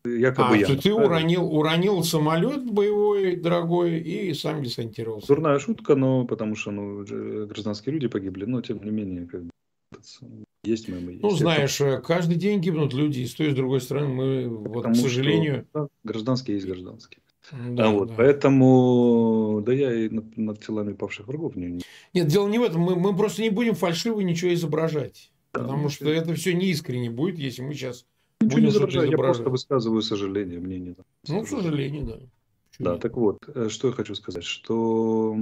Якобы а, я. Что ты уронил, уронил самолет боевой, дорогой, и сам десантировался. Дурная шутка, но потому что ну, гражданские люди погибли, но тем не менее, как бы, есть мемы. Есть. Ну, знаешь, Это... каждый день гибнут люди, и с той, и с другой стороны, мы, вот, к сожалению... Что, да, гражданские есть гражданские. Да, а вот, да. Поэтому, да я и над, над телами павших врагов не... Нет, дело не в этом, мы, мы просто не будем фальшиво ничего изображать. Да, потому что это все неискренне будет, если мы сейчас Ничего не изображаю, я просто высказываю сожаление, мнение. Там, ну, к сожалению, да. Почему да, так вот, э, что я хочу сказать, что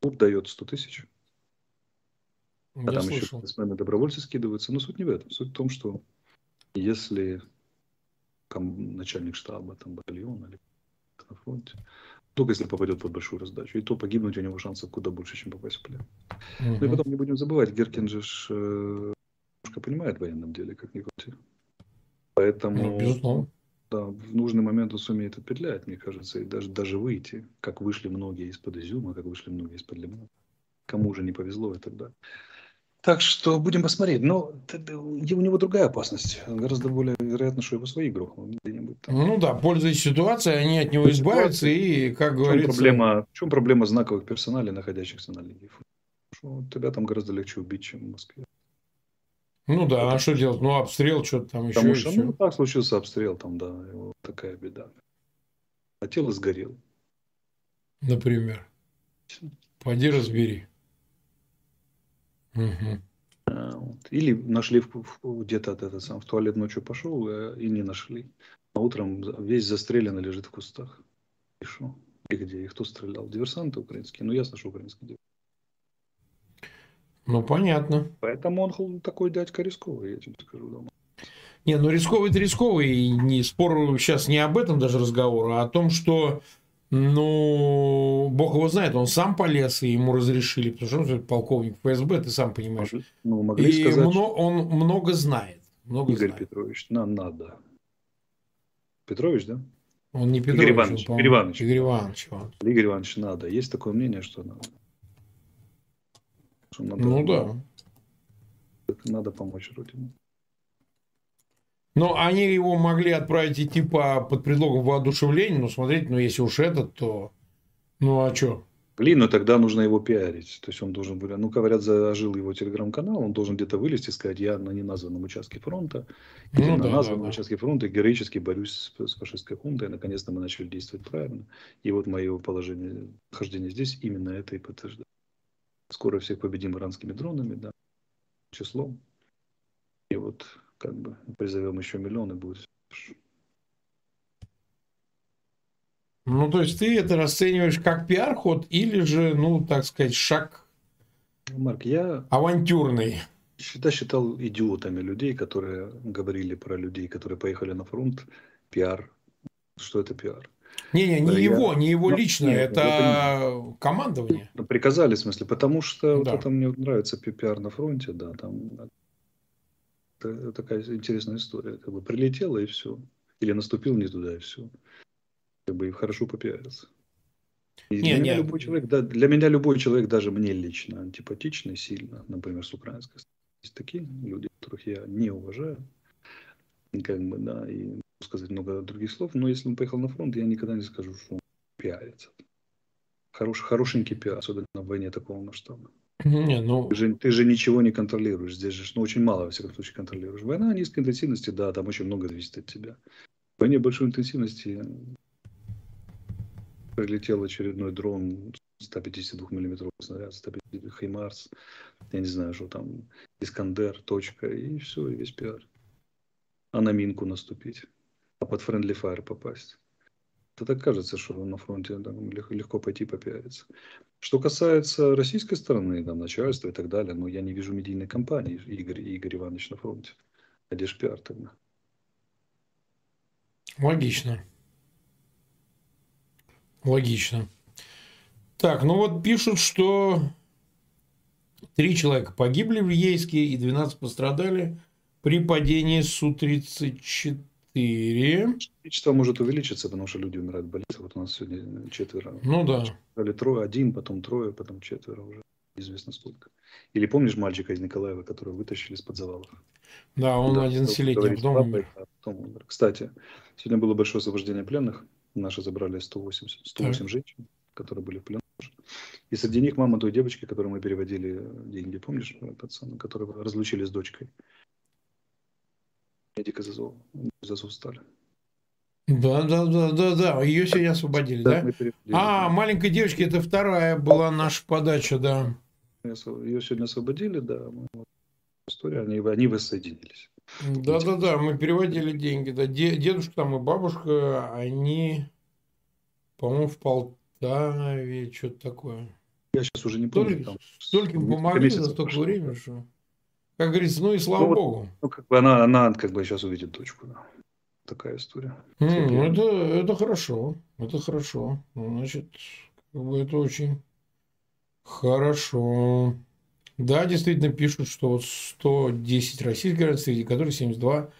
клуб дает 100 тысяч, а там слышал. еще спортсмены добровольцы скидываются, но суть не в этом. Суть в том, что если там, начальник штаба, там, батальона или на фронте, только если попадет под большую раздачу. И то погибнуть у него шансов куда больше, чем попасть в плен. Угу. Ну и потом не будем забывать, Геркин же э, немножко понимает в военном деле, как ни крути. Поэтому ну, да, в нужный момент он сумеет отпетлять, мне кажется, и даже, даже выйти, как вышли многие из-под изюма, как вышли многие из-под лимона. Кому же не повезло и так далее. Так что будем посмотреть. Но у него другая опасность. Гораздо более вероятно, что его свои грохнут где-нибудь там. Ну да, пользуясь ситуацией, они от него избавятся и, как в говорится... Проблема, в чем проблема знаковых персоналей, находящихся на линии? Что тебя там гораздо легче убить, чем в Москве. Ну да, Потому а что делать? Ну, обстрел, что-то там Потому еще. Что, ну, так случился обстрел, там, да, вот такая беда. А тело сгорело. Например. Пойди разбери. Угу. А, вот. Или нашли где-то этот сам в туалет ночью пошел э, и не нашли. А утром весь застрелянный лежит в кустах. И что? И где? И кто стрелял? Диверсанты украинские. Ну, ясно, что украинские ну, понятно. Поэтому он такой дядька рисковый, я тебе скажу. Дома. Не, ну рисковый это рисковый. И не, спор сейчас не об этом даже разговор, а о том, что ну, бог его знает, он сам полез, и ему разрешили, потому что он полковник ФСБ, ты сам понимаешь. Ну, могли и сказать, мно, он много знает. Много Игорь знает. Петрович, нам надо. Петрович, да? Он не Петрович. Игорь Иванович. Игорь Иванович. Игорь Иванович. Игорь Иванович, надо. Есть такое мнение, что надо. Что надо, ну да. Надо помочь Родине. Ну, они его могли отправить идти по, под предлогом воодушевления, но смотрите, ну, если уж этот, то... Ну, а что? Блин, ну тогда нужно его пиарить. То есть он должен был, ну, говорят, зажил его телеграм-канал, он должен где-то вылезти и сказать, я на неназванном участке фронта, или Ну, на да, названном да, да. участке фронта героически борюсь с, с фашистской хунтой, наконец-то мы начали действовать правильно. И вот мое положение, нахождение здесь именно это и подтверждает. Скоро всех победим иранскими дронами, да, числом. И вот как бы призовем еще миллионы, будет Ну, то есть ты это расцениваешь как пиар-ход или же, ну, так сказать, шаг Марк, я авантюрный? всегда считал идиотами людей, которые говорили про людей, которые поехали на фронт, пиар. Что это пиар? Не-не, не его, не его лично, нет, это командование. Ну, Приказали, в смысле, потому что Да. вот это мне нравится пи- пиар на фронте, да, там это такая интересная история. Как бы прилетело и все. Или наступил не туда и все. Как бы и хорошо попиариться. И Не, для, меня не. любой человек, да, для меня любой человек, даже мне лично, антипатичный сильно, например, с украинской стороны. Есть такие люди, которых я не уважаю. Как бы, да, и сказать много других слов, но если он поехал на фронт, я никогда не скажу, что он пиарится. Хорош, хорошенький пиар, особенно в войне такого масштаба. Не, ну, Ты же, ты же ничего не контролируешь. Здесь же ну, очень мало, во всяком случае, контролируешь. Война низкой интенсивности, да, там очень много зависит от тебя. В войне большой интенсивности прилетел очередной дрон 152 миллиметровый снаряд, 150 Хаймарс, я не знаю, что там, Искандер, точка, и все, и весь пиар. А на минку наступить, под friendly fire попасть. Это так кажется, что на фронте легко пойти попиариться. Что касается российской стороны, там, начальства и так далее, ну, я не вижу медийной кампании Игорь, Игорь Иванович на фронте. А где ж пиар тогда? логично. Логично. Так, ну вот пишут, что три человека погибли в Ейске и 12 пострадали при падении Су-34. Количество может увеличиться, потому что люди умирают в больнице. Вот у нас сегодня четверо. Ну да. Или трое, один, потом трое, потом четверо уже. Неизвестно сколько. Или помнишь мальчика из Николаева, которого вытащили из-под завалов? Да, он Да, 11-летний, а говорить с потом умер. а потом умер. Кстати, сегодня было большое освобождение пленных. Наши забрали 180, 108 Так. женщин, которые были в плену. И среди них мама той девочки, которой мы переводили деньги, помнишь, пацана, которые разлучили с дочкой. Медик из АЗОВ, из АЗОВ стали. Да, да, да, да, да. Ее сегодня освободили, да? переводили. А, маленькой девочке это вторая была наша подача, да. Ее сегодня освободили, да. История, они, они воссоединились. Да, да, да, мы переводили деньги. Да. Де- Дедушка там и бабушка, они, по-моему, в Полтаве, что-то такое. Я сейчас уже не помню. Столько, там помогли за столько времени, что... Как говорится, ну и слава Ну вот- богу. Ну, как бы она, она как бы сейчас увидит дочку. Да. Такая история. Всякие- ну, это, это хорошо. Это хорошо. Ну, Значит, как бы это очень хорошо. Да, действительно пишут, что вот 110 российских граждан, среди которых 72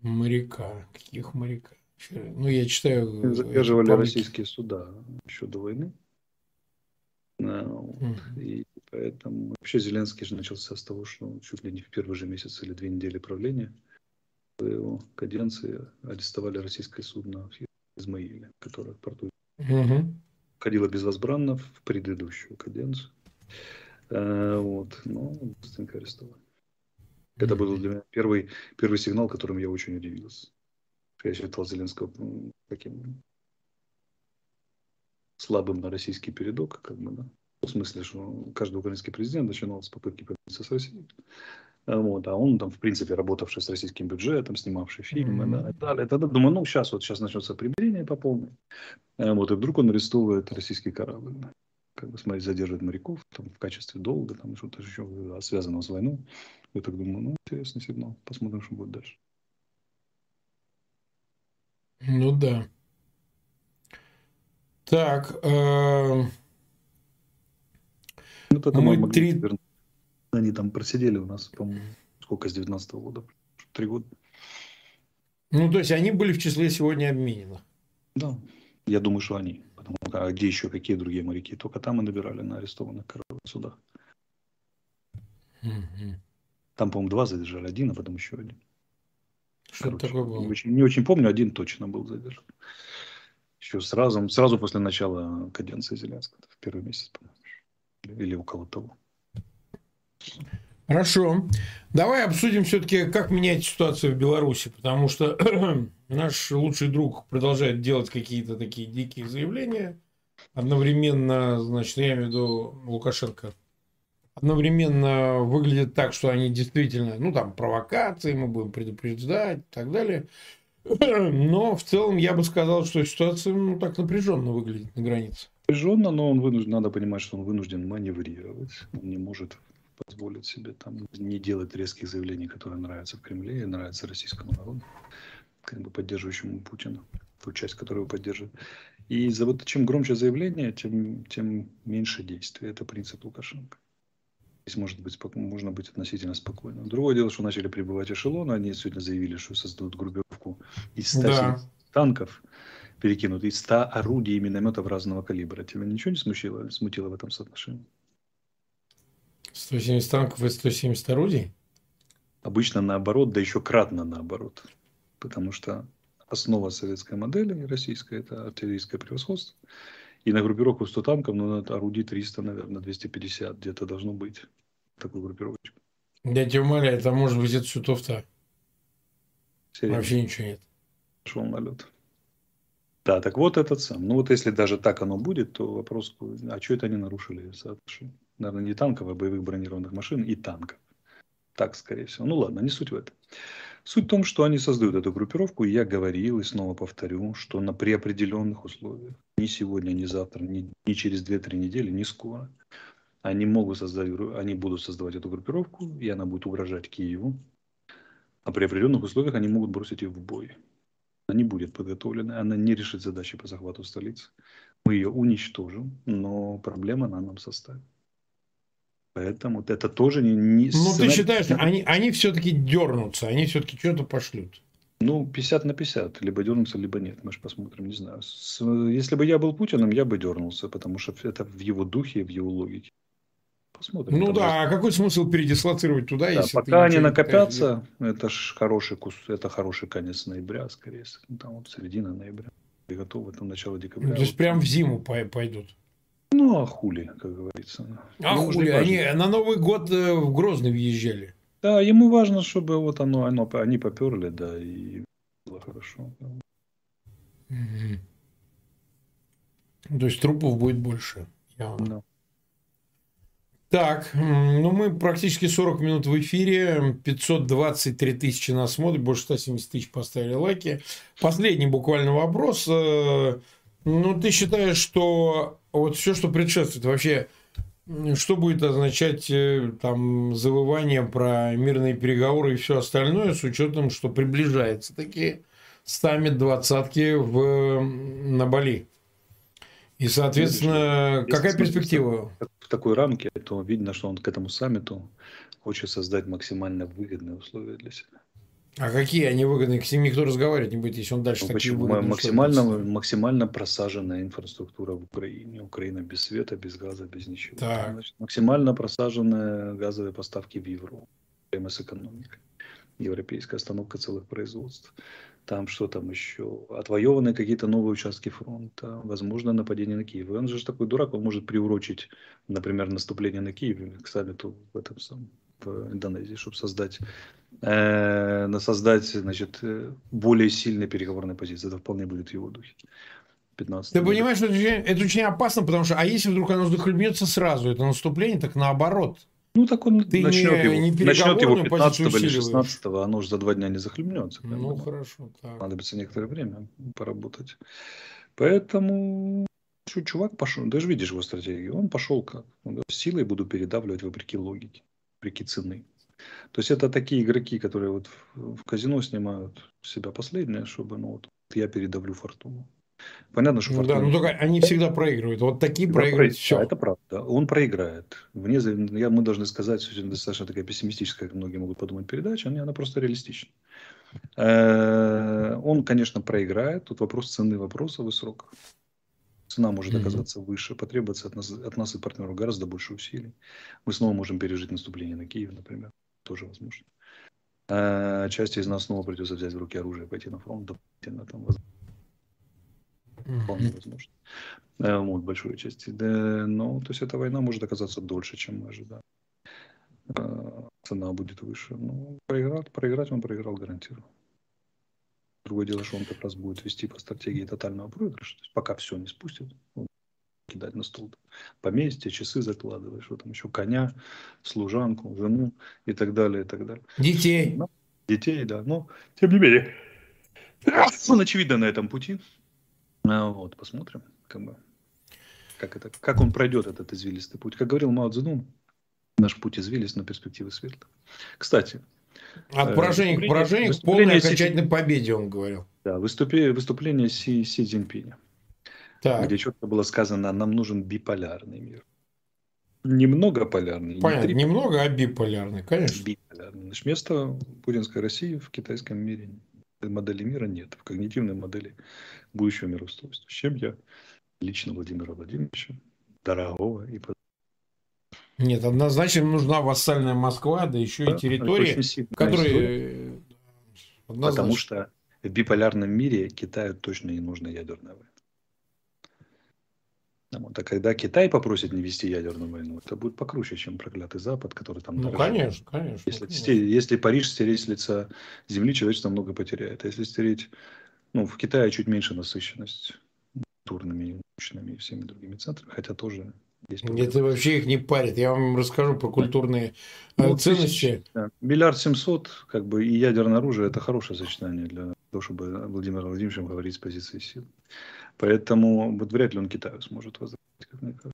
моряка. Каких моряка? Ну, я читаю... э, Задерживали российские суда еще до войны. А, вот. Мгм. И поэтому вообще Зеленский же начался с того, что чуть ли не в первый же месяц или две недели правления в его каденции арестовали российское судно в Измаиле, которое в порту ходила безвозбранно в предыдущую каденцию. А, вот, но быстренько арестовали. Это был для меня первый, первый сигнал, которым я очень удивился. Я считал Зеленского таким слабым на российский передок, как бы, да. В смысле, что каждый украинский президент начинал с попытки помириться с Россией. Вот, а он там, в принципе, работавший с российским бюджетом, снимавший фильмы, да, и далее. Тогда думаю, ну, сейчас вот сейчас начнется примирение по полной. А Вот, и вдруг он арестовывает российский корабль. Как бы, смотри, задерживает моряков там, в качестве долга, там что-то еще а, связанного с войной. Я так думаю, ну, интересный сигнал. Посмотрим, что будет дальше. Ну да. Так, э, Ну, поэтому Мы могли три- вернуть. Они там просидели у нас, по-моему, сколько с 19 года? Три года. ну то есть они были в числе сегодня обмененных. Да. Я думаю, что они. Потому а где еще какие другие моряки? Только там и набирали на арестованных кораблях судах. Там, по-моему, два задержали. Один, а потом еще один. Что такое было? Не очень, не очень помню, один точно был задержан. Еще сразу, сразу после начала каденции Зеленского, в первый месяц, по-моему, или около того. Хорошо. Давай обсудим все-таки, как менять ситуацию в Беларуси, потому что [clears throat] наш лучший друг продолжает делать какие-то такие дикие заявления. Одновременно, значит, я имею в виду Лукашенко, одновременно выглядит так, что они действительно, ну, там, провокации, мы будем предупреждать и так далее. [clears throat] Но в целом я бы сказал, что ситуация ну, так напряженно выглядит на границе. Напряженно, но он вынужден, надо понимать, что он вынужден маневрировать. Он не может позволить себе там не делать резких заявлений, которые нравятся в Кремле и нравятся российскому народу, как бы поддерживающему Путина, ту часть, которую поддерживает. И за вот чем громче заявление, тем, тем меньше действия. Это принцип Лукашенко. Здесь может быть, можно быть относительно спокойным. Другое дело, что начали прибывать эшелоны. Они сегодня заявили, что создадут группировку из 100 да. танков, перекинут из 100 орудий и минометов разного калибра. Тебя ничего не смутило, смутило в этом соотношении? 170 танков и 170 орудий? Обычно наоборот, да еще кратно наоборот. Потому что основа советской модели и российской – это артиллерийское превосходство. И на группировку 100 танков, ну, на орудий 300, наверное, 250 где-то должно быть. Такую группировочку. Я тебя умоляю, это может быть это. Серьезно? Вообще ничего нет. Шел на лед. Да, так вот этот сам. Ну вот если даже так оно будет, то вопрос, а что это они нарушили соотношение? Наверное, не танков, а боевых бронированных машин и танков. Так, скорее всего. Ну ладно, не суть в этом. Суть в том, что они создают эту группировку, и я говорил и снова повторю, что на при определенных условиях, ни сегодня, ни завтра, ни, ни через 2-3 недели, ни скоро, они могут создать, они будут создавать эту группировку, и она будет угрожать Киеву. А при определенных условиях они могут бросить ее в бой. Она не будет подготовлена, она не решит задачи по захвату столицы. Мы ее уничтожим, но проблема на нам составит. Поэтому это тоже не... не ну, сценарий... ты считаешь, они, они все-таки дернутся, они все-таки что-то пошлют? Ну, 50 на 50. Либо дернутся, либо нет. Мы же посмотрим, не знаю. С, если бы я был Путиным, я бы дернулся, потому что это в его духе, в его логике. Посмотрим. Ну да, же... а какой смысл передислоцировать туда, да, если пока они накопятся, это ж хороший кус, это хороший конец ноября, скорее всего. Там вот середина ноября. И готовы там начало декабря. Ну, то есть, вот. прям в зиму пойдут. Ну, а хули, как говорится. А ну, хули, они на Новый год э, в Грозный въезжали. Да, ему важно, чтобы вот оно, оно они поперли, да, и было хорошо. Угу. То есть трупов будет больше. Явно. Да. Так, ну мы практически 40 минут в эфире, 523 тысячи нас смотрят, больше 170 тысяч поставили лайки. Последний буквально вопрос. Э, ну, ты считаешь, что вот все, что предшествует, вообще, что будет означать э, там завывание про мирные переговоры и все остальное, с учетом, что приближается такие саммит двадцатки в, на Бали? И, соответственно, Если какая перспектива? В такой рамке, то видно, что он к этому саммиту хочет создать максимально выгодные условия для себя. А какие они выгодные? С ним никто разговаривать не будет, если он дальше ну, такие почему? максимально, максимально просаженная инфраструктура в Украине. Украина без света, без газа, без ничего. Так. Значит, максимально просаженные газовые поставки в Европу. Проблемы с экономикой. Европейская остановка целых производств. Там что там еще? Отвоеваны какие-то новые участки фронта. Возможно, нападение на Киев. И он же такой дурак, он может приурочить, например, наступление на Киев к саммиту в этом самом в Индонезии, чтобы создать, э, создать значит, э, более сильные переговорные позиции. Это вполне будет в его духе. 15 Ты понимаешь, что это очень, это очень опасно, потому что, а если вдруг оно захлебнется сразу, это наступление, так наоборот. Ну, так он Ты начнет, не, его, не начнет его 15 или 16 оно уже за два дня не захлебнется. Ну, хорошо. Так. Понадобится некоторое время поработать. Поэтому чувак пошел, даже видишь его стратегию, он пошел как? Силой буду передавливать вопреки логике вопреки цены. То есть это такие игроки, которые вот в, в казино снимают себя последнее, чтобы ну вот я передавлю фортуну. Понятно, что фортуна... Да, ну только они всегда проигрывают. Вот такие да, проигрывают. Все. Да, это правда. Он проиграет. Вне, я, мы должны сказать, что достаточно такая пессимистическая, как многие могут подумать, передача, она, она просто реалистична. Э, он, конечно, проиграет. Тут вопрос цены вопроса сроков. Цена может оказаться mm-hmm. выше, потребуется от нас, от нас и партнеров гораздо больше усилий. Мы снова можем пережить наступление на Киев, например. Тоже возможно. А части из нас снова придется взять в руки оружие и пойти на фронт дополнительно. Там, вполне возможно. Вот, большой части. Да, ну, то есть эта война может оказаться дольше, чем мы ожидали. Э, цена будет выше. Ну, проиграть, проиграть он проиграл гарантированно. Другое дело, что он как раз будет вести по стратегии тотального проигрыша. То есть пока все не спустит, он кидать на стол. Поместье, часы закладываешь, что там еще коня, служанку, жену и так далее, и так далее. Детей. Ну, детей, да. Но, тем не менее, [clears throat] он очевидно на этом пути. А, вот, посмотрим, как бы, как, это, как он пройдет этот извилистый путь. Как говорил Мао Цзэдун, наш путь извилист, но перспективы светлые. Кстати, от э, поражения к поражению, к полной окончательной Си... победе, он говорил. Да, выступление, выступление Си, Си Цзиньпиня, так. где четко было сказано, нам нужен биполярный мир. Немного полярный. Понятно, не немного, а биполярный, конечно. Биполярный. Значит, место путинской России в китайском мире модели мира нет, в когнитивной модели будущего мироустройства. С чем я лично Владимира Владимировича, дорогого и нет, однозначно нужна вассальная Москва, да еще да, и территория, которые... Потому что в биполярном мире Китаю точно не нужна ядерная война. Вот. А когда Китай попросит не вести ядерную войну, это будет покруче, чем проклятый Запад, который там... Ну, конечно, конечно. Если, конечно. Стереть, если Париж стереть с лица земли, человечество много потеряет. А если стереть... Ну, в Китае чуть меньше насыщенность культурными, научными и всеми другими центрами, хотя тоже Это вообще их не парит. Я вам расскажу про культурные э, ну, ценности. Да. Миллиард семьсот, как бы, и ядерное оружие – это хорошее сочетание для того, чтобы Владимир Владимирович говорить с позиции сил. Поэтому вот вряд ли он Китаю сможет возразить, как мне кажется.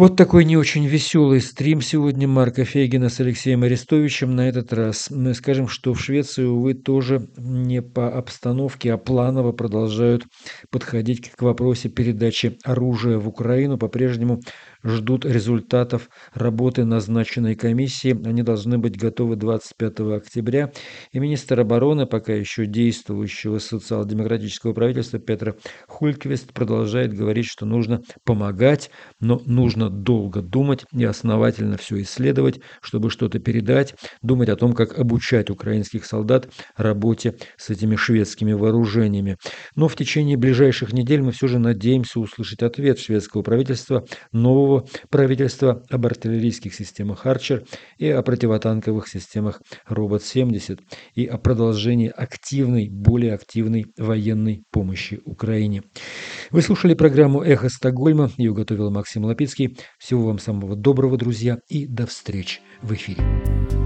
Вот такой не очень веселый стрим сегодня Марка Фейгина с Алексеем Арестовичем. На этот раз мы скажем, что в Швеции, увы, тоже не по обстановке, а планово продолжают подходить к вопросу передачи оружия в Украину. По-прежнему ждут результатов работы назначенной комиссии. Они должны быть готовы 25 октября. И министр обороны, пока еще действующего социал-демократического правительства Петра Хульквист продолжает говорить, что нужно помогать, но нужно долго думать и основательно все исследовать, чтобы что-то передать, думать о том, как обучать украинских солдат работе с этими шведскими вооружениями. Но в течение ближайших недель мы все же надеемся услышать ответ шведского правительства нового нового правительства об артиллерийских системах «Арчер» и о противотанковых системах «Робот-70» и о продолжении активной, более активной военной помощи Украине. Вы слушали программу «Эхо Стокгольма». Ее готовил Максим Лапицкий. Всего вам самого доброго, друзья, и до встречи в эфире.